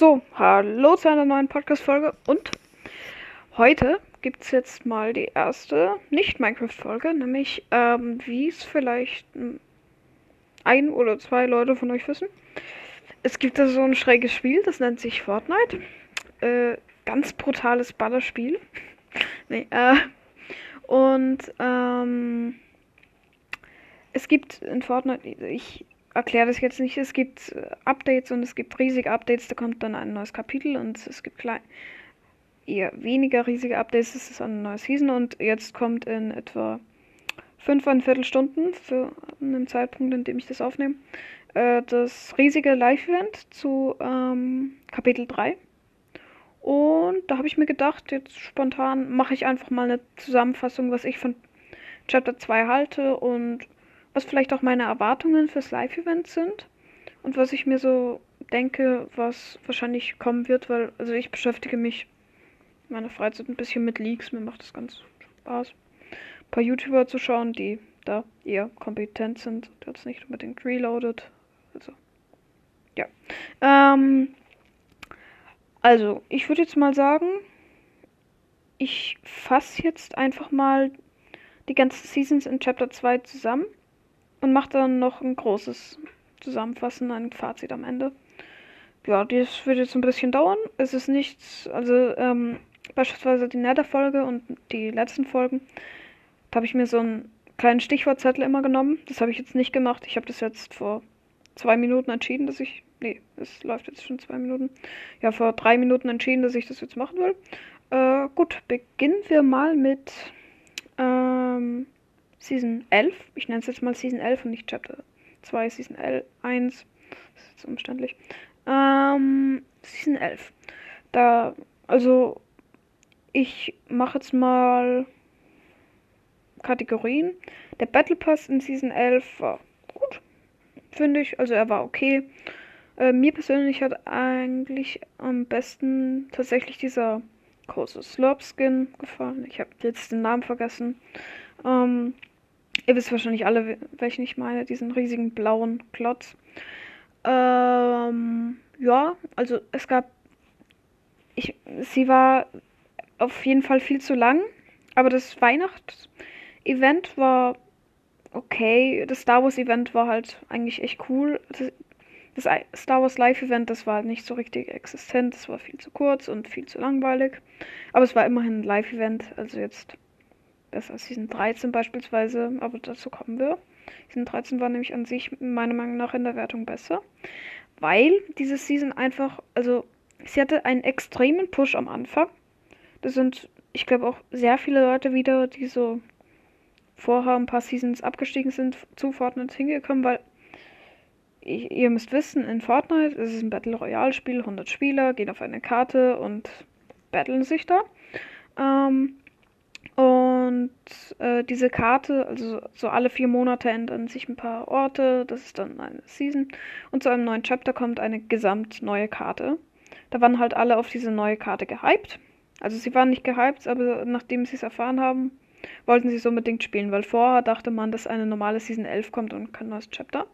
So, hallo zu einer neuen Podcast-Folge und heute gibt es jetzt mal die erste Nicht-Minecraft-Folge, nämlich ähm, wie es vielleicht ein oder zwei Leute von euch wissen. Es gibt da so ein schräges Spiel, das nennt sich Fortnite. Äh, ganz brutales Ballerspiel. nee, äh, und ähm, es gibt in Fortnite, ich erkläre das jetzt nicht. Es gibt äh, Updates und es gibt riesige Updates. Da kommt dann ein neues Kapitel und es gibt klein, eher weniger riesige Updates. Es ist eine neue Season und jetzt kommt in etwa fünfeinviertel Stunden zu einem Zeitpunkt, in dem ich das aufnehme, äh, das riesige Live-Event zu ähm, Kapitel 3. Und da habe ich mir gedacht, jetzt spontan mache ich einfach mal eine Zusammenfassung, was ich von Chapter 2 halte und was vielleicht auch meine Erwartungen fürs Live-Event sind und was ich mir so denke, was wahrscheinlich kommen wird, weil also ich beschäftige mich in meiner Freizeit ein bisschen mit Leaks, mir macht das ganz Spaß. Ein paar YouTuber zu schauen, die da eher kompetent sind, jetzt nicht unbedingt reloaded. Also, ja. Ähm, also, ich würde jetzt mal sagen, ich fasse jetzt einfach mal die ganzen Seasons in Chapter 2 zusammen und macht dann noch ein großes Zusammenfassen, ein Fazit am Ende. Ja, das wird jetzt ein bisschen dauern. Es ist nichts, also ähm, beispielsweise die Nether-Folge und die letzten Folgen, da habe ich mir so einen kleinen Stichwortzettel immer genommen. Das habe ich jetzt nicht gemacht. Ich habe das jetzt vor zwei Minuten entschieden, dass ich. Nee, es läuft jetzt schon zwei Minuten. Ja, vor drei Minuten entschieden, dass ich das jetzt machen will. Äh, gut, beginnen wir mal mit. Ähm, Season 11. Ich nenne es jetzt mal Season 11 und nicht Chapter 2, Season 11, 1. Das ist jetzt umständlich. Ähm, Season 11. Da, also, ich mache jetzt mal Kategorien. Der Battle Pass in Season 11 war gut, finde ich. Also, er war okay. Äh, mir persönlich hat eigentlich am besten tatsächlich dieser große Slurp Skin gefallen. Ich habe jetzt den Namen vergessen. Ähm, Ihr wisst wahrscheinlich alle, welchen ich meine, diesen riesigen blauen Klotz. Ähm, ja, also es gab. Ich, sie war auf jeden Fall viel zu lang, aber das Weihnachtsevent war okay. Das Star Wars Event war halt eigentlich echt cool. Das, das Star Wars Live Event, das war nicht so richtig existent. Das war viel zu kurz und viel zu langweilig. Aber es war immerhin ein Live Event, also jetzt besser als Season 13 beispielsweise, aber dazu kommen wir. Season 13 war nämlich an sich meiner Meinung nach in der Wertung besser, weil diese Season einfach, also sie hatte einen extremen Push am Anfang. Das sind, ich glaube, auch sehr viele Leute wieder, die so vorher ein paar Seasons abgestiegen sind, zu Fortnite hingekommen, weil ihr müsst wissen, in Fortnite ist es ein Battle Royale Spiel, 100 Spieler gehen auf eine Karte und battlen sich da. Ähm, und äh, diese Karte, also so alle vier Monate ändern sich ein paar Orte, das ist dann eine Season. Und zu einem neuen Chapter kommt eine gesamt neue Karte. Da waren halt alle auf diese neue Karte gehypt. Also sie waren nicht gehypt, aber nachdem sie es erfahren haben, wollten sie es unbedingt spielen, weil vorher dachte man, dass eine normale Season 11 kommt und kein neues Chapter.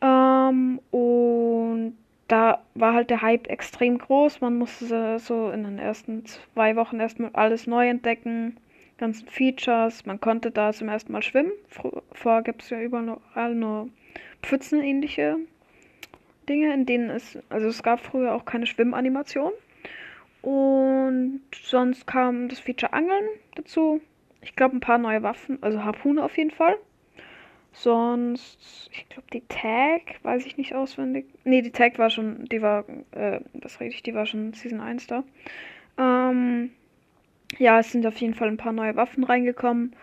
Ähm, und da war halt der Hype extrem groß. Man musste so in den ersten zwei Wochen erstmal alles neu entdecken, ganzen Features. Man konnte da zum ersten Mal schwimmen. Vorher gibt es ja überall nur Pfützenähnliche Dinge, in denen es, also es gab früher auch keine Schwimmanimation. Und sonst kam das Feature Angeln dazu. Ich glaube, ein paar neue Waffen, also Harpune auf jeden Fall. Sonst, ich glaube, die Tag, weiß ich nicht auswendig. Ne, die Tag war schon, die war, äh, das rede ich, die war schon Season 1 da. Ähm, ja, es sind auf jeden Fall ein paar neue Waffen reingekommen.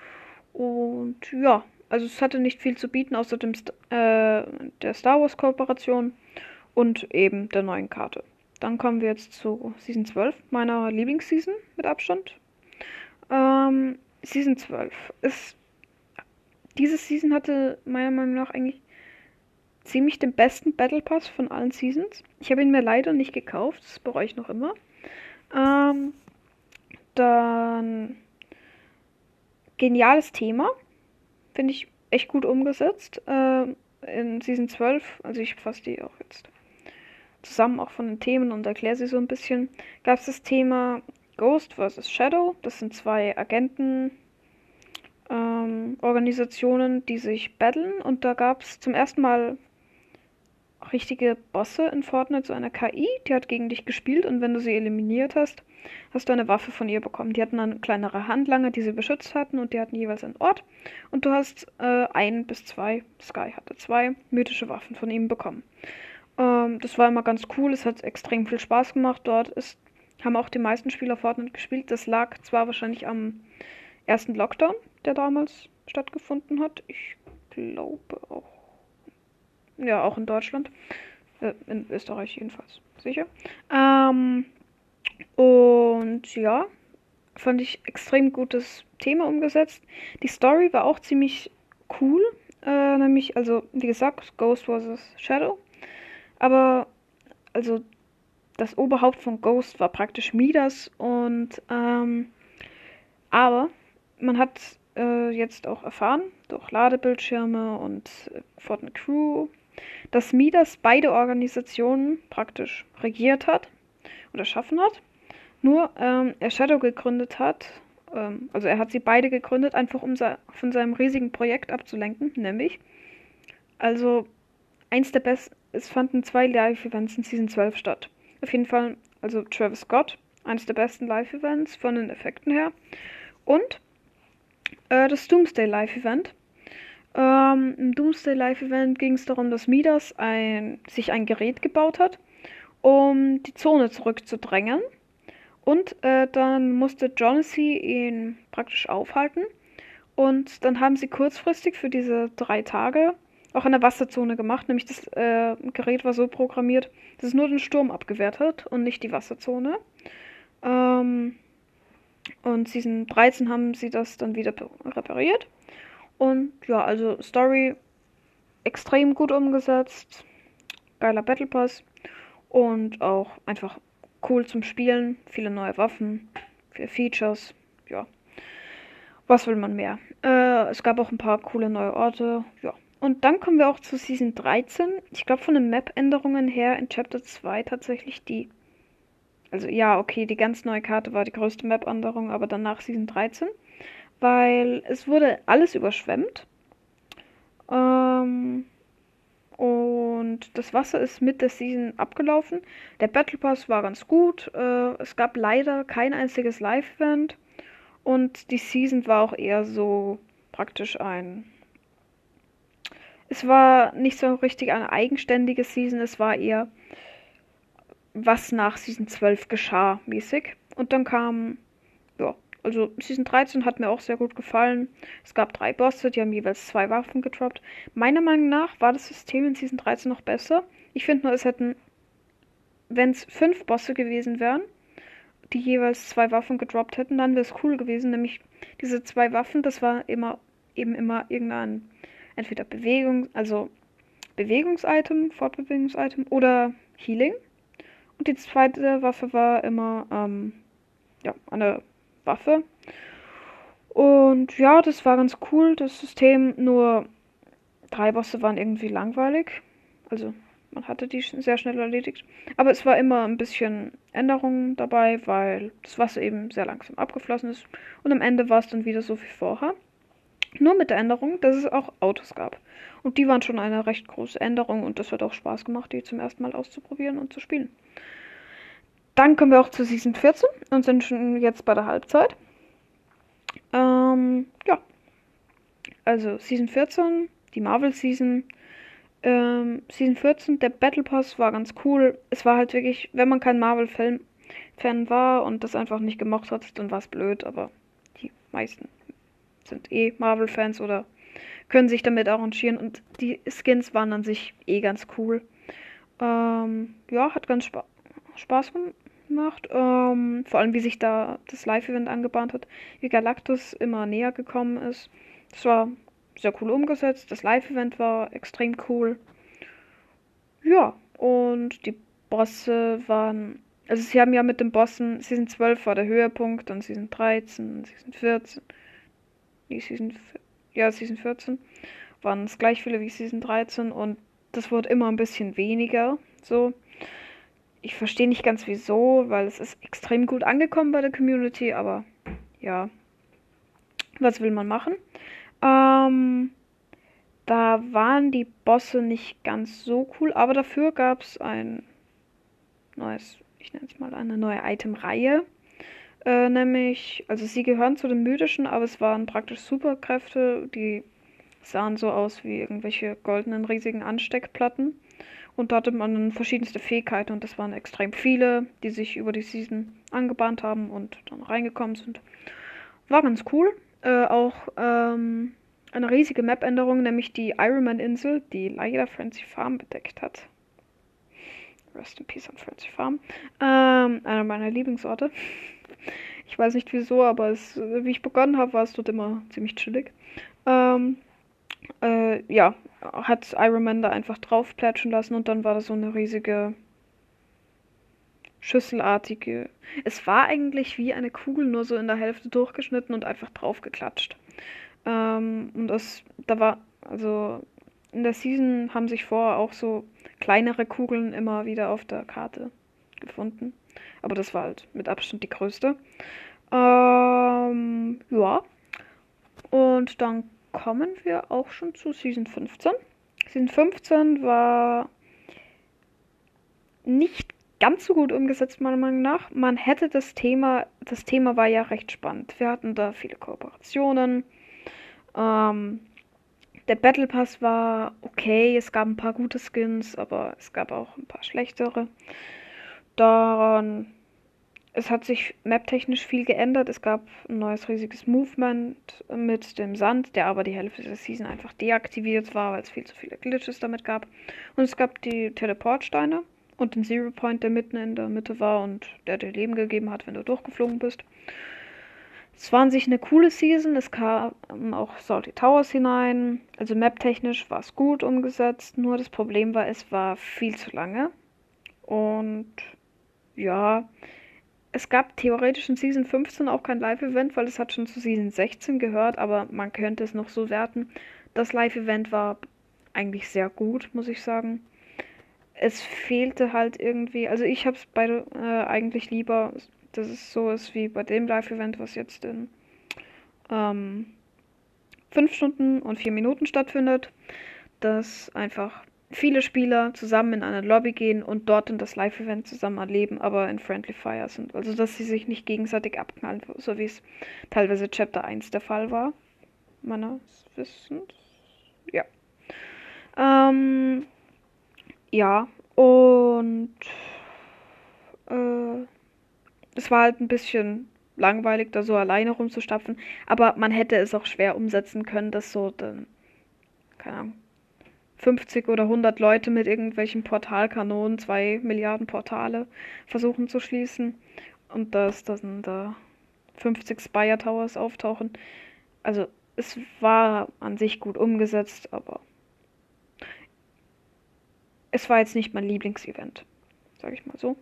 Und ja, also es hatte nicht viel zu bieten, außer dem, äh, der Star Wars Kooperation und eben der neuen Karte. Dann kommen wir jetzt zu Season 12, meiner Lieblingsseason mit Abstand. Ähm, Season 12 ist diese Season hatte meiner Meinung nach eigentlich ziemlich den besten Battle Pass von allen Seasons. Ich habe ihn mir leider nicht gekauft, das bereue ich noch immer. Ähm, dann geniales Thema, finde ich echt gut umgesetzt. Äh, in Season 12, also ich fasse die auch jetzt zusammen auch von den Themen und erkläre sie so ein bisschen, gab es das Thema Ghost vs. Shadow. Das sind zwei Agenten. Ähm, Organisationen, die sich battlen und da gab es zum ersten Mal richtige Bosse in Fortnite, so eine KI, die hat gegen dich gespielt und wenn du sie eliminiert hast, hast du eine Waffe von ihr bekommen. Die hatten dann kleinere Handlanger, die sie beschützt hatten und die hatten jeweils einen Ort. Und du hast äh, ein bis zwei, Sky hatte zwei mythische Waffen von ihm bekommen. Ähm, das war immer ganz cool, es hat extrem viel Spaß gemacht. Dort ist, haben auch die meisten Spieler Fortnite gespielt. Das lag zwar wahrscheinlich am ersten Lockdown, der damals stattgefunden hat. Ich glaube auch ja, auch in Deutschland. Äh, in Österreich jedenfalls. Sicher. Ähm, und ja, fand ich extrem gutes Thema umgesetzt. Die Story war auch ziemlich cool. Äh, nämlich, also, wie gesagt, Ghost vs. Shadow. Aber, also, das Oberhaupt von Ghost war praktisch Midas und, ähm, aber man hat äh, jetzt auch erfahren, durch Ladebildschirme und äh, Fortnite Crew dass Midas beide Organisationen praktisch regiert hat oder schaffen hat. Nur ähm, er Shadow gegründet hat, ähm, also er hat sie beide gegründet, einfach um von seinem riesigen Projekt abzulenken, nämlich, also eins der besten, es fanden zwei Live-Events in Season 12 statt. Auf jeden Fall, also Travis Scott, eines der besten Live-Events von den Effekten her. Und äh, das Doomsday Live-Event. Ähm, Im Doomsday Live Event ging es darum, dass Midas ein, sich ein Gerät gebaut hat, um die Zone zurückzudrängen. Und äh, dann musste Jonassy ihn praktisch aufhalten. Und dann haben sie kurzfristig für diese drei Tage auch eine Wasserzone gemacht. Nämlich das äh, Gerät war so programmiert, dass es nur den Sturm abgewehrt hat und nicht die Wasserzone. Ähm, und Season 13 haben sie das dann wieder repariert. Und ja, also Story extrem gut umgesetzt. Geiler Battle Pass. Und auch einfach cool zum Spielen. Viele neue Waffen, viele Features. Ja. Was will man mehr? Äh, es gab auch ein paar coole neue Orte. Ja. Und dann kommen wir auch zu Season 13. Ich glaube, von den Map-Änderungen her in Chapter 2 tatsächlich die. Also ja, okay, die ganz neue Karte war die größte Map-Änderung, aber danach Season 13 weil es wurde alles überschwemmt. Ähm, und das Wasser ist mit der Season abgelaufen. Der Battle Pass war ganz gut. Äh, es gab leider kein einziges Live-Event. Und die Season war auch eher so praktisch ein. Es war nicht so richtig eine eigenständige Season, es war eher was nach Season 12 geschah mäßig. Und dann kam ja, also Season 13 hat mir auch sehr gut gefallen. Es gab drei Bosse, die haben jeweils zwei Waffen gedroppt. Meiner Meinung nach war das System in Season 13 noch besser. Ich finde nur, es hätten, wenn es fünf Bosse gewesen wären, die jeweils zwei Waffen gedroppt hätten, dann wäre es cool gewesen. Nämlich diese zwei Waffen, das war immer eben immer irgendein entweder Bewegung, also Bewegungsitem, Fortbewegungsitem oder Healing. Und die zweite Waffe war immer ähm, ja, eine Waffe. Und ja, das war ganz cool, das System. Nur drei Bosse waren irgendwie langweilig. Also man hatte die sehr schnell erledigt. Aber es war immer ein bisschen Änderungen dabei, weil das Wasser eben sehr langsam abgeflossen ist. Und am Ende war es dann wieder so wie vorher. Nur mit der Änderung, dass es auch Autos gab. Und die waren schon eine recht große Änderung und das hat auch Spaß gemacht, die zum ersten Mal auszuprobieren und zu spielen. Dann kommen wir auch zu Season 14 und sind schon jetzt bei der Halbzeit. Ähm, ja. Also Season 14, die Marvel Season. Ähm, Season 14, der Battle Pass war ganz cool. Es war halt wirklich, wenn man kein Marvel-Fan war und das einfach nicht gemocht hat, dann war es blöd, aber die meisten sind eh Marvel-Fans oder können sich damit arrangieren und die Skins waren an sich eh ganz cool. Ähm, ja, hat ganz Spa Spaß gemacht. Ähm, vor allem, wie sich da das Live-Event angebahnt hat, wie Galactus immer näher gekommen ist. Das war sehr cool umgesetzt. Das Live-Event war extrem cool. Ja, und die Bosse waren. Also, sie haben ja mit den Bossen. Season 12 war der Höhepunkt, dann Season 13, Season 14. Nee, Season. Ja, Season 14 waren es gleich viele wie Season 13 und das wurde immer ein bisschen weniger. So. ich verstehe nicht ganz wieso, weil es ist extrem gut angekommen bei der Community, aber ja, was will man machen? Ähm, da waren die Bosse nicht ganz so cool, aber dafür gab es ein neues, ich nenne es mal eine neue Item-Reihe. Äh, nämlich, also sie gehören zu den mythischen, aber es waren praktisch Superkräfte, die sahen so aus wie irgendwelche goldenen riesigen Ansteckplatten. Und da hatte man verschiedenste Fähigkeiten und das waren extrem viele, die sich über die Season angebahnt haben und dann reingekommen sind. War ganz cool. Äh, auch ähm, eine riesige Map-Änderung, nämlich die Ironman-Insel, die leider Frenzy Farm bedeckt hat. Rest in Peace an Frenzy Farm. Ähm, einer meiner Lieblingsorte. Ich weiß nicht wieso, aber es, wie ich begonnen habe, war es dort immer ziemlich chillig. Ähm, äh, ja, hat Iron Man da einfach drauf plätschen lassen und dann war das so eine riesige schüsselartige. Es war eigentlich wie eine Kugel, nur so in der Hälfte durchgeschnitten und einfach draufgeklatscht. Ähm, und das, da war, also in der Season haben sich vorher auch so kleinere Kugeln immer wieder auf der Karte gefunden. Aber das war halt mit Abstand die größte. Ähm, ja. Und dann kommen wir auch schon zu Season 15. Season 15 war nicht ganz so gut umgesetzt, meiner Meinung nach. Man hätte das Thema, das Thema war ja recht spannend. Wir hatten da viele Kooperationen. Ähm, der Battle Pass war okay, es gab ein paar gute Skins, aber es gab auch ein paar schlechtere. Daran es hat sich maptechnisch viel geändert. Es gab ein neues riesiges Movement mit dem Sand, der aber die Hälfte der Season einfach deaktiviert war, weil es viel zu viele Glitches damit gab. Und es gab die Teleportsteine und den Zero Point, der mitten in der Mitte war und der dir Leben gegeben hat, wenn du durchgeflogen bist. Es war an sich eine coole Season. Es kam auch Salty Towers hinein. Also maptechnisch war es gut umgesetzt. Nur das Problem war, es war viel zu lange. Und ja, es gab theoretisch in Season 15 auch kein Live-Event, weil es hat schon zu Season 16 gehört, aber man könnte es noch so werten. Das Live-Event war eigentlich sehr gut, muss ich sagen. Es fehlte halt irgendwie, also ich habe es äh, eigentlich lieber, dass es so ist wie bei dem Live-Event, was jetzt in ähm, 5 Stunden und 4 Minuten stattfindet, dass einfach viele Spieler zusammen in eine Lobby gehen und dort in das Live-Event zusammen erleben, aber in Friendly Fire sind. Also, dass sie sich nicht gegenseitig abknallen, so wie es teilweise Chapter 1 der Fall war. Meines Wissens. Ja. Ähm, ja, und äh, es war halt ein bisschen langweilig, da so alleine rumzustapfen, aber man hätte es auch schwer umsetzen können, dass so dann, keine Ahnung, 50 oder 100 Leute mit irgendwelchen Portalkanonen, zwei Milliarden Portale versuchen zu schließen und dass dann da 50 Spire Towers auftauchen. Also es war an sich gut umgesetzt, aber es war jetzt nicht mein Lieblingsevent, sage ich mal so.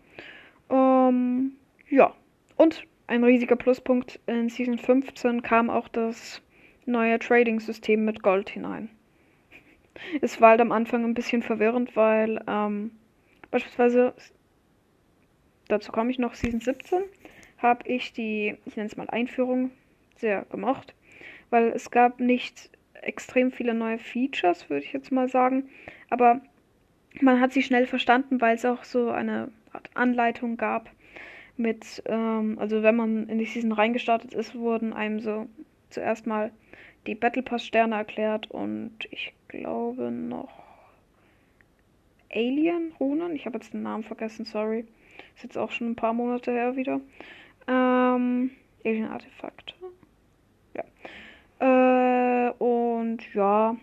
Ähm, ja, und ein riesiger Pluspunkt in Season 15 kam auch das neue Trading-System mit Gold hinein. Es war halt am Anfang ein bisschen verwirrend, weil ähm, beispielsweise, dazu komme ich noch, Season 17, habe ich die, ich nenne es mal Einführung, sehr gemocht, weil es gab nicht extrem viele neue Features, würde ich jetzt mal sagen, aber man hat sie schnell verstanden, weil es auch so eine Art Anleitung gab mit, ähm, also wenn man in die Season reingestartet ist, wurden einem so zuerst mal die Battle Pass Sterne erklärt und ich glaube noch Alien Runen. Ich habe jetzt den Namen vergessen, sorry. Ist jetzt auch schon ein paar Monate her wieder. Ähm, Alien Artefakte. Ja. Äh, und ja.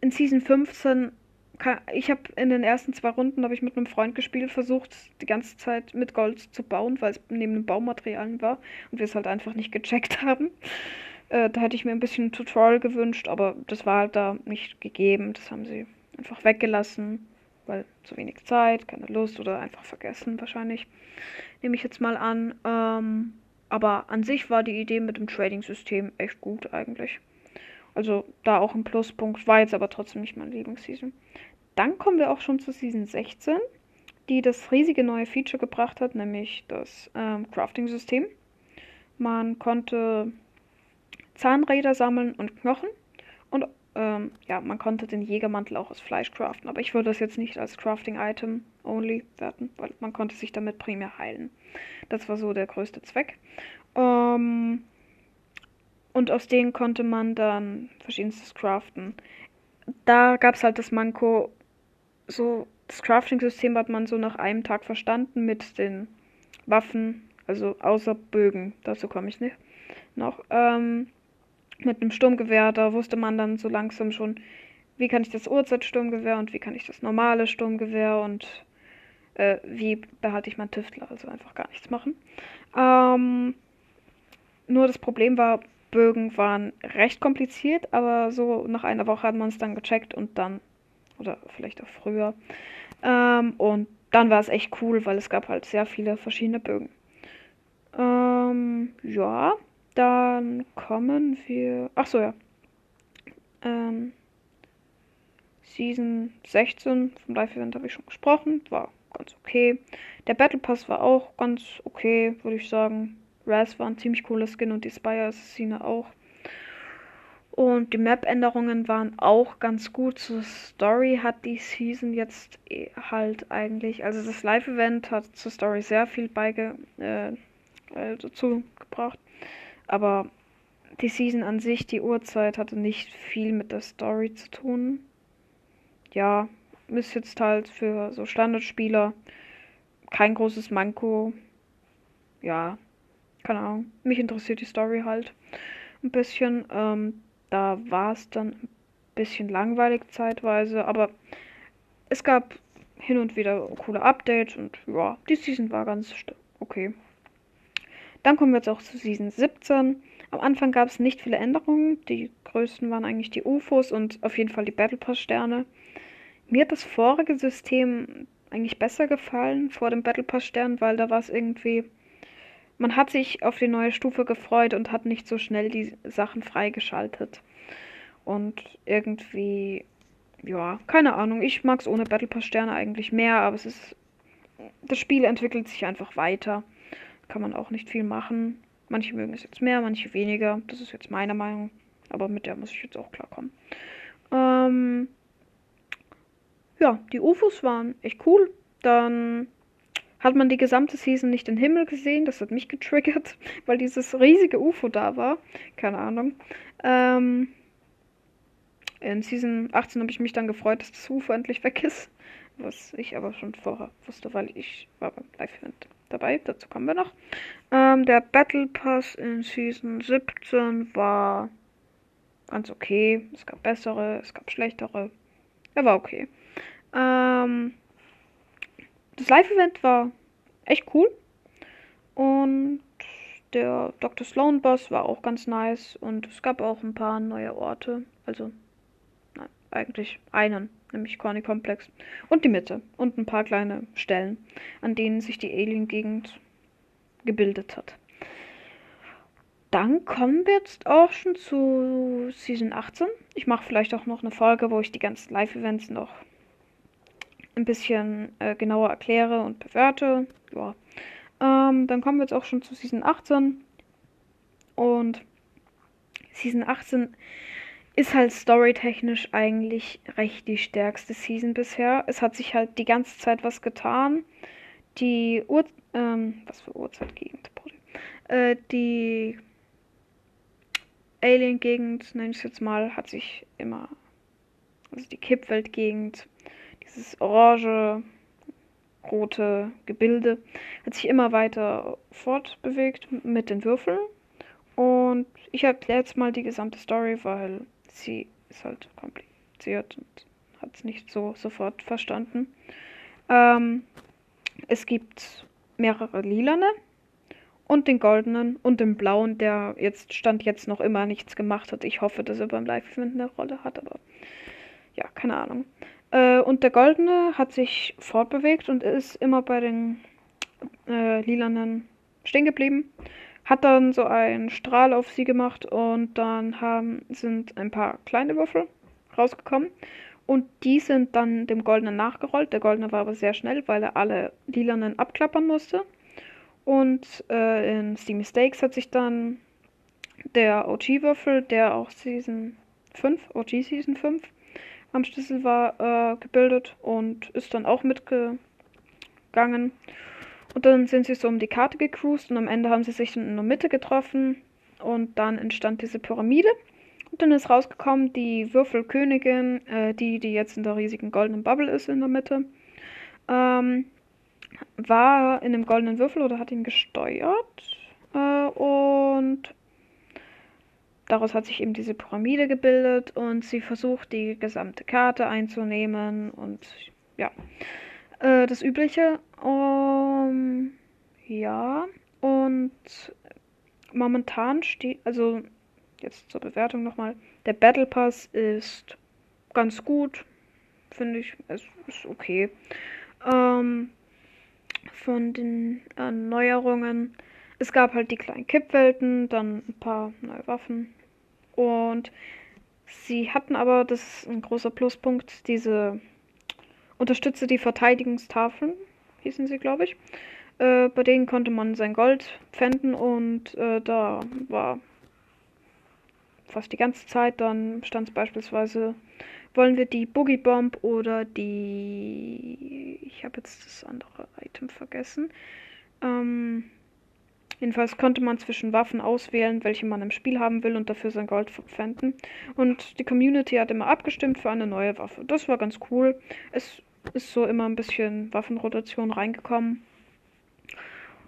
In Season 15 kann, ich habe in den ersten zwei Runden habe ich mit einem Freund gespielt, versucht die ganze Zeit mit Gold zu bauen, weil es neben den Baumaterialien war und wir es halt einfach nicht gecheckt haben. Äh, da hätte ich mir ein bisschen ein Tutorial gewünscht, aber das war halt da nicht gegeben. Das haben sie einfach weggelassen, weil zu wenig Zeit, keine Lust oder einfach vergessen wahrscheinlich. Nehme ich jetzt mal an. Ähm, aber an sich war die Idee mit dem Trading-System echt gut eigentlich. Also da auch ein Pluspunkt, war jetzt aber trotzdem nicht mein Lieblingsseason. Dann kommen wir auch schon zu Season 16. die das riesige neue Feature gebracht hat, nämlich das ähm, Crafting-System. Man konnte Zahnräder sammeln und Knochen und ähm, ja, man konnte den Jägermantel auch aus Fleisch craften, aber ich würde das jetzt nicht als Crafting-Item only werten, weil man konnte sich damit primär heilen. Das war so der größte Zweck. Ähm, und aus denen konnte man dann verschiedenstes craften. Da gab es halt das Manko, so das Crafting-System hat man so nach einem Tag verstanden mit den Waffen, also außer Bögen, dazu komme ich nicht noch. Ähm, mit einem Sturmgewehr, da wusste man dann so langsam schon, wie kann ich das Uhrzeitsturmgewehr und wie kann ich das normale Sturmgewehr und äh, wie behalte ich meinen Tüftler, also einfach gar nichts machen. Ähm, nur das Problem war, Bögen waren recht kompliziert, aber so nach einer Woche hat man es dann gecheckt und dann, oder vielleicht auch früher, ähm, und dann war es echt cool, weil es gab halt sehr viele verschiedene Bögen. Ähm, ja, dann kommen wir. Ach so, ja. Ähm, Season 16 vom Live-Event habe ich schon gesprochen. War ganz okay. Der Battle Pass war auch ganz okay, würde ich sagen. Raz war ein ziemlich cooler Skin und die Spire Assassine auch. Und die Map-Änderungen waren auch ganz gut. Zur Story hat die Season jetzt eh halt eigentlich, also das Live-Event hat zur Story sehr viel beige, äh, äh, dazu gebracht. Aber die Season an sich, die Uhrzeit, hatte nicht viel mit der Story zu tun. Ja, ist jetzt halt für so Standardspieler kein großes Manko. Ja, keine Ahnung. Mich interessiert die Story halt ein bisschen. Ähm, da war es dann ein bisschen langweilig zeitweise, aber es gab hin und wieder coole Updates und ja, die Season war ganz okay. Dann kommen wir jetzt auch zu Season 17. Am Anfang gab es nicht viele Änderungen. Die größten waren eigentlich die UFOs und auf jeden Fall die Battle Pass Sterne. Mir hat das vorige System eigentlich besser gefallen vor dem Battle Pass Stern, weil da war es irgendwie man hat sich auf die neue Stufe gefreut und hat nicht so schnell die Sachen freigeschaltet. Und irgendwie, ja, keine Ahnung. Ich mag es ohne Battle Pass Sterne eigentlich mehr, aber es ist. Das Spiel entwickelt sich einfach weiter. Kann man auch nicht viel machen. Manche mögen es jetzt mehr, manche weniger. Das ist jetzt meine Meinung. Aber mit der muss ich jetzt auch klarkommen. Ähm, ja, die UFOs waren echt cool. Dann hat man die gesamte Season nicht den Himmel gesehen. Das hat mich getriggert, weil dieses riesige UFO da war. Keine Ahnung. Ähm, in Season 18 habe ich mich dann gefreut, dass das UFO endlich weg ist. Was ich aber schon vorher wusste, weil ich war beim Live-Event dabei. Dazu kommen wir noch. Ähm, der Battle Pass in Season 17 war ganz okay. Es gab bessere, es gab schlechtere. Er war okay. Ähm, das Live-Event war echt cool. Und der Dr. Sloan Boss war auch ganz nice. Und es gab auch ein paar neue Orte. Also, nein, eigentlich einen, nämlich Corny Complex. Und die Mitte. Und ein paar kleine Stellen, an denen sich die Alien-Gegend gebildet hat. Dann kommen wir jetzt auch schon zu Season 18. Ich mache vielleicht auch noch eine Folge, wo ich die ganzen Live-Events noch ein bisschen äh, genauer erkläre und bewerte. Ja. Ähm, dann kommen wir jetzt auch schon zu Season 18. Und Season 18 ist halt storytechnisch eigentlich recht die stärkste Season bisher. Es hat sich halt die ganze Zeit was getan. Die Ur ähm, was für Uhrzeitgegend? Äh, die Alien-Gegend, nenne ich es jetzt mal, hat sich immer, also die Kippwelt-Gegend dieses orange, rote Gebilde hat sich immer weiter fortbewegt mit den Würfeln. Und ich erkläre jetzt mal die gesamte Story, weil sie ist halt kompliziert und hat es nicht so sofort verstanden. Ähm, es gibt mehrere lilane und den goldenen und den blauen, der jetzt stand jetzt noch immer nichts gemacht hat. Ich hoffe, dass er beim Live-Event eine Rolle hat, aber ja, keine Ahnung. Äh, und der Goldene hat sich fortbewegt und ist immer bei den äh, Lilanen stehen geblieben. Hat dann so einen Strahl auf sie gemacht und dann haben, sind ein paar kleine Würfel rausgekommen. Und die sind dann dem Goldenen nachgerollt. Der Goldene war aber sehr schnell, weil er alle Lilanen abklappern musste. Und äh, in Steamy Stakes hat sich dann der OG-Würfel, der auch Season 5, OG Season 5 am Schlüssel war, äh, gebildet und ist dann auch mitgegangen. Und dann sind sie so um die Karte gecruised und am Ende haben sie sich in der Mitte getroffen und dann entstand diese Pyramide. Und dann ist rausgekommen, die Würfelkönigin, äh, die, die jetzt in der riesigen goldenen Bubble ist in der Mitte, ähm, war in dem goldenen Würfel oder hat ihn gesteuert. Äh, und daraus hat sich eben diese Pyramide gebildet und sie versucht, die gesamte Karte einzunehmen und ja, äh, das Übliche. Um, ja, und momentan steht, also jetzt zur Bewertung nochmal, der Battle Pass ist ganz gut, finde ich, es ist okay. Ähm, von den Erneuerungen, es gab halt die kleinen Kippwelten, dann ein paar neue Waffen und sie hatten aber, das ist ein großer Pluspunkt, diese unterstütze die Verteidigungstafeln, hießen sie, glaube ich. Äh, bei denen konnte man sein Gold pfänden und äh, da war fast die ganze Zeit. Dann stand es beispielsweise, wollen wir die Boogie Bomb oder die. Ich habe jetzt das andere Item vergessen. Ähm, jedenfalls konnte man zwischen Waffen auswählen, welche man im Spiel haben will und dafür sein Gold pfänden. Und die Community hat immer abgestimmt für eine neue Waffe. Das war ganz cool. Es ist so immer ein bisschen Waffenrotation reingekommen.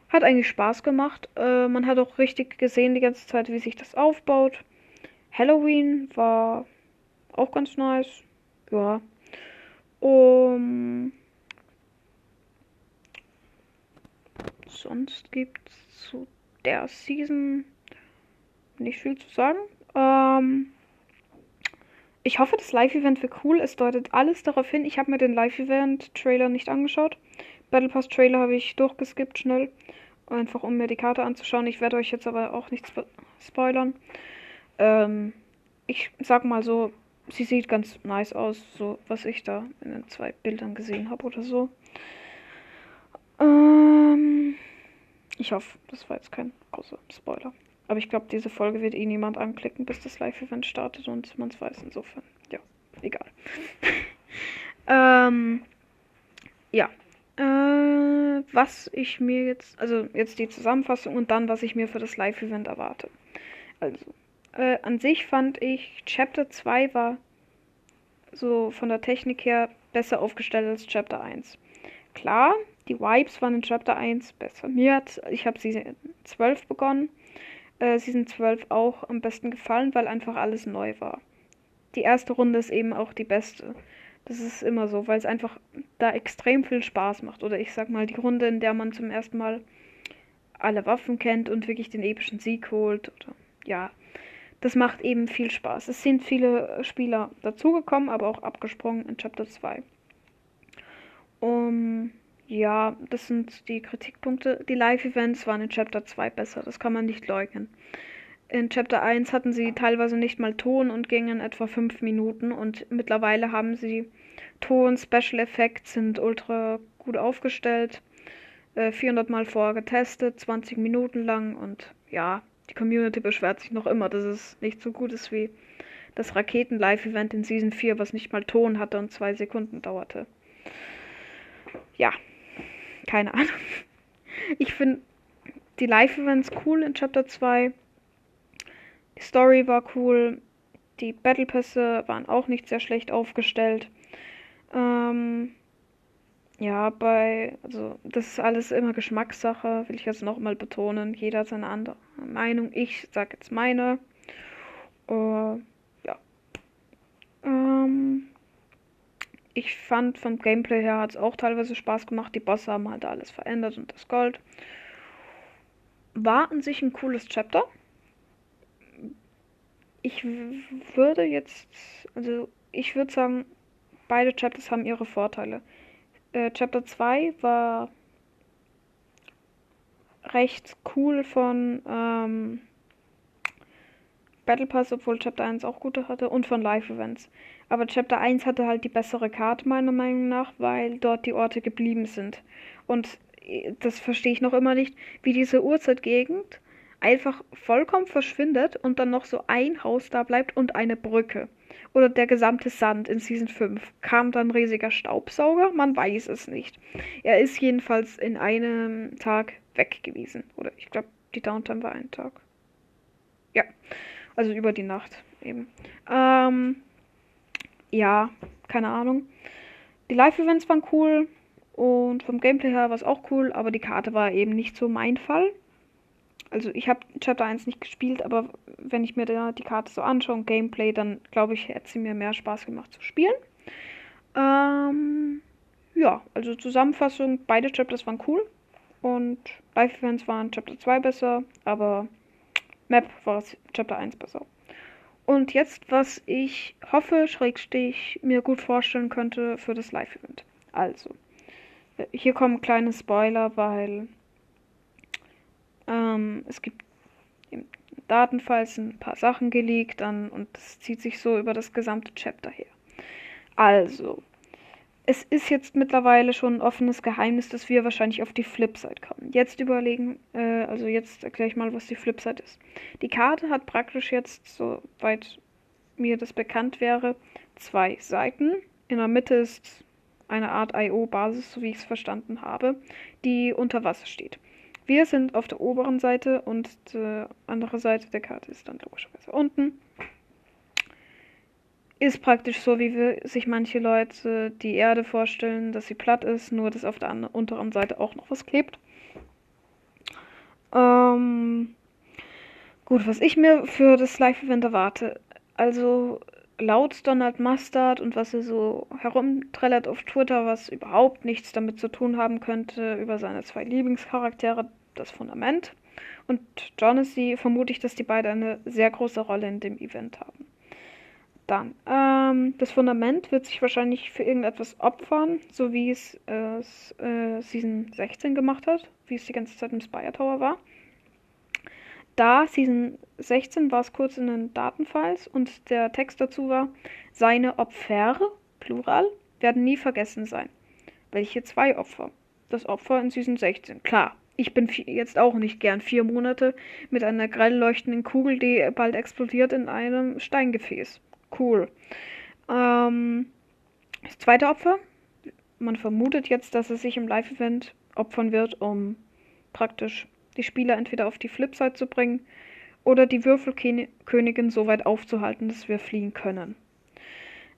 Hat eigentlich Spaß gemacht. Äh, man hat auch richtig gesehen die ganze Zeit, wie sich das aufbaut. Halloween war auch ganz nice. Ja. Um, sonst gibt es zu der Season nicht viel zu sagen. Ähm, ich hoffe, das Live-Event wird cool. Es deutet alles darauf hin. Ich habe mir den Live-Event-Trailer nicht angeschaut. Battle Pass-Trailer habe ich durchgeskippt schnell. Einfach um mir die Karte anzuschauen. Ich werde euch jetzt aber auch nichts spoilern. Ähm, ich sag mal so, sie sieht ganz nice aus, so was ich da in den zwei Bildern gesehen habe oder so. Ähm, ich hoffe, das war jetzt kein großer Spoiler. Aber ich glaube, diese Folge wird eh niemand anklicken, bis das Live-Event startet und man es weiß. Insofern, ja, egal. ähm, ja. Äh, was ich mir jetzt, also jetzt die Zusammenfassung und dann, was ich mir für das Live-Event erwarte. Also, äh, an sich fand ich, Chapter 2 war so von der Technik her besser aufgestellt als Chapter 1. Klar, die Vibes waren in Chapter 1 besser. Mir hat, ich habe Season 12 begonnen äh, Season 12 auch am besten gefallen, weil einfach alles neu war. Die erste Runde ist eben auch die beste. Das ist immer so, weil es einfach da extrem viel Spaß macht. Oder ich sag mal, die Runde, in der man zum ersten Mal alle Waffen kennt und wirklich den epischen Sieg holt. Oder ja, das macht eben viel Spaß. Es sind viele Spieler dazugekommen, aber auch abgesprungen in Chapter 2. Um, ja, das sind die Kritikpunkte. Die Live-Events waren in Chapter 2 besser, das kann man nicht leugnen. In Chapter 1 hatten sie teilweise nicht mal Ton und gingen etwa 5 Minuten und mittlerweile haben sie Ton, Special Effects sind ultra gut aufgestellt, äh, 400 Mal vorher getestet, 20 Minuten lang und ja, die Community beschwert sich noch immer, dass es nicht so gut ist wie das Raketen-Live-Event in Season 4, was nicht mal Ton hatte und 2 Sekunden dauerte. Ja, keine Ahnung. Ich finde die Live-Events cool in Chapter 2. Die Story war cool. Die Battle Pässe waren auch nicht sehr schlecht aufgestellt. Ähm, ja, bei, also das ist alles immer Geschmackssache, will ich jetzt nochmal betonen. Jeder hat seine andere Meinung. Ich sag jetzt meine. Uh, ja. Ähm, ich fand vom Gameplay her hat es auch teilweise Spaß gemacht. Die Bosse haben halt alles verändert und das Gold. War an sich ein cooles Chapter. Ich würde jetzt, also ich würde sagen, beide Chapters haben ihre Vorteile. Äh, Chapter 2 war recht cool von ähm, Battle Pass, obwohl Chapter 1 auch gute hatte, und von Live-Events. Aber Chapter 1 hatte halt die bessere Karte, meiner Meinung nach, weil dort die Orte geblieben sind. Und äh, das verstehe ich noch immer nicht, wie diese Uhrzeitgegend einfach vollkommen verschwindet und dann noch so ein Haus da bleibt und eine Brücke. Oder der gesamte Sand in Season 5. Kam dann riesiger Staubsauger? Man weiß es nicht. Er ist jedenfalls in einem Tag weg gewesen. Oder ich glaube, die Downtime war ein Tag. Ja, also über die Nacht eben. Ähm, ja, keine Ahnung. Die Live-Events waren cool und vom Gameplay her war es auch cool, aber die Karte war eben nicht so mein Fall. Also ich habe Chapter 1 nicht gespielt, aber wenn ich mir da die Karte so anschaue und Gameplay, dann glaube ich, hätte sie mir mehr Spaß gemacht zu spielen. Ähm, ja, also Zusammenfassung, beide Chapters waren cool und Live-Events waren Chapter 2 besser, aber Map war Chapter 1 besser. Und jetzt, was ich hoffe, Schrägstich, mir gut vorstellen könnte für das Live-Event. Also, hier kommen kleine Spoiler, weil ähm, es gibt im Datenfall ein paar Sachen dann, und das zieht sich so über das gesamte Chapter her. Also, es ist jetzt mittlerweile schon ein offenes Geheimnis, dass wir wahrscheinlich auf die Flipside kommen. Jetzt überlegen, äh, also jetzt erkläre ich mal, was die Flipside ist. Die Karte hat praktisch jetzt, soweit mir das bekannt wäre, zwei Seiten. In der Mitte ist eine Art IO-Basis, so wie ich es verstanden habe, die unter Wasser steht. Wir sind auf der oberen Seite und die andere Seite der Karte ist dann logischerweise unten ist praktisch so, wie wir, sich manche Leute die Erde vorstellen, dass sie platt ist, nur dass auf der unteren Seite auch noch was klebt. Ähm, gut, was ich mir für das Live-Event erwarte. Also laut Donald Mustard und was er so herumträllert auf Twitter, was überhaupt nichts damit zu tun haben könnte, über seine zwei Lieblingscharaktere, das Fundament und Jonassy, vermute ich, dass die beide eine sehr große Rolle in dem Event haben. Dann, ähm, das Fundament wird sich wahrscheinlich für irgendetwas opfern, so wie es äh, Season 16 gemacht hat, wie es die ganze Zeit im Spire Tower war. Da Season 16 war es kurz in den Datenfiles und der Text dazu war, seine Opfer, Plural, werden nie vergessen sein. Welche zwei Opfer? Das Opfer in Season 16, klar. Ich bin jetzt auch nicht gern vier Monate mit einer grell leuchtenden Kugel, die bald explodiert in einem Steingefäß. Cool. Ähm, das zweite Opfer. Man vermutet jetzt, dass es sich im Live-Event opfern wird, um praktisch die Spieler entweder auf die Flipside zu bringen oder die Würfelkönigin so weit aufzuhalten, dass wir fliehen können.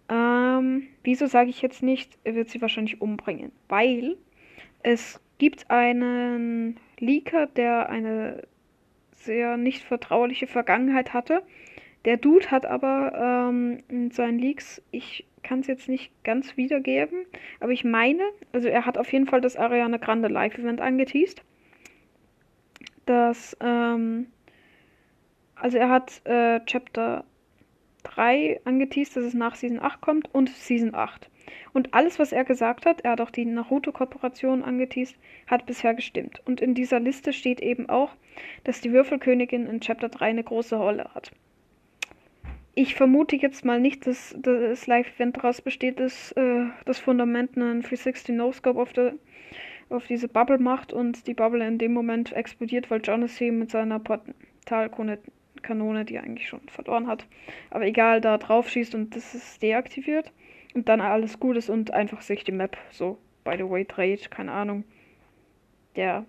Ähm, wieso sage ich jetzt nicht, er wird sie wahrscheinlich umbringen? Weil es gibt einen Leaker, der eine sehr nicht vertrauliche Vergangenheit hatte der Dude hat aber ähm, in seinen Leaks, ich kann es jetzt nicht ganz wiedergeben, aber ich meine, also er hat auf jeden Fall das Ariana Grande Live-Event angeteased. Das, ähm, also er hat äh, Chapter 3 angeteased, dass es nach Season 8 kommt und Season 8. Und alles, was er gesagt hat, er hat auch die Naruto-Kooperation angeteased, hat bisher gestimmt. Und in dieser Liste steht eben auch, dass die Würfelkönigin in Chapter 3 eine große Rolle hat ich vermute jetzt mal nicht, dass das Live-Event daraus besteht, dass äh, das Fundament einen 360 No-Scope auf, auf diese Bubble macht und die Bubble in dem Moment explodiert, weil Jonassy mit seiner Portalkanone, die er eigentlich schon verloren hat, aber egal, da drauf schießt und das ist deaktiviert und dann alles gut ist und einfach sich die Map so, by the way, dreht, keine Ahnung. Der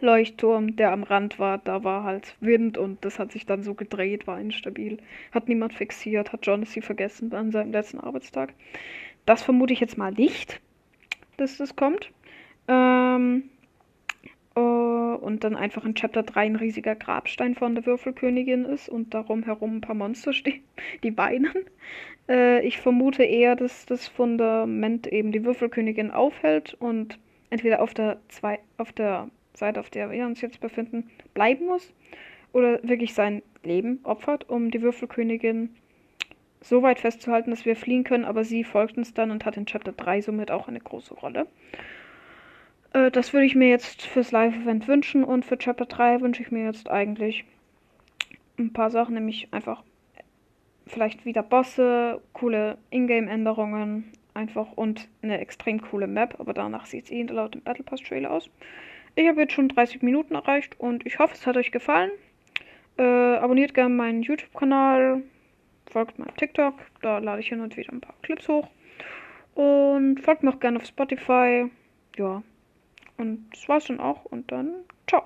Leuchtturm, der am Rand war, da war halt Wind und das hat sich dann so gedreht, war instabil. Hat niemand fixiert, hat Jonassy vergessen an seinem letzten Arbeitstag. Das vermute ich jetzt mal nicht, dass das kommt. Ähm, uh, und dann einfach in Chapter 3 ein riesiger Grabstein von der Würfelkönigin ist und darum herum ein paar Monster stehen, die weinen. Äh, ich vermute eher, dass das Fundament eben die Würfelkönigin aufhält und entweder auf der, zwei, auf der Seite, auf der wir uns jetzt befinden, bleiben muss oder wirklich sein Leben opfert, um die Würfelkönigin so weit festzuhalten, dass wir fliehen können, aber sie folgt uns dann und hat in Chapter 3 somit auch eine große Rolle. Äh, das würde ich mir jetzt fürs Live-Event wünschen und für Chapter 3 wünsche ich mir jetzt eigentlich ein paar Sachen, nämlich einfach vielleicht wieder Bosse, coole Ingame-Änderungen einfach und eine extrem coole Map, aber danach sieht es eh laut dem Battle Pass Trailer aus. Ich habe jetzt schon 30 Minuten erreicht und ich hoffe, es hat euch gefallen. Äh, abonniert gerne meinen YouTube-Kanal, folgt meinem TikTok, da lade ich hin und wieder ein paar Clips hoch. Und folgt mir auch gerne auf Spotify. Ja. Und das war's dann auch und dann ciao.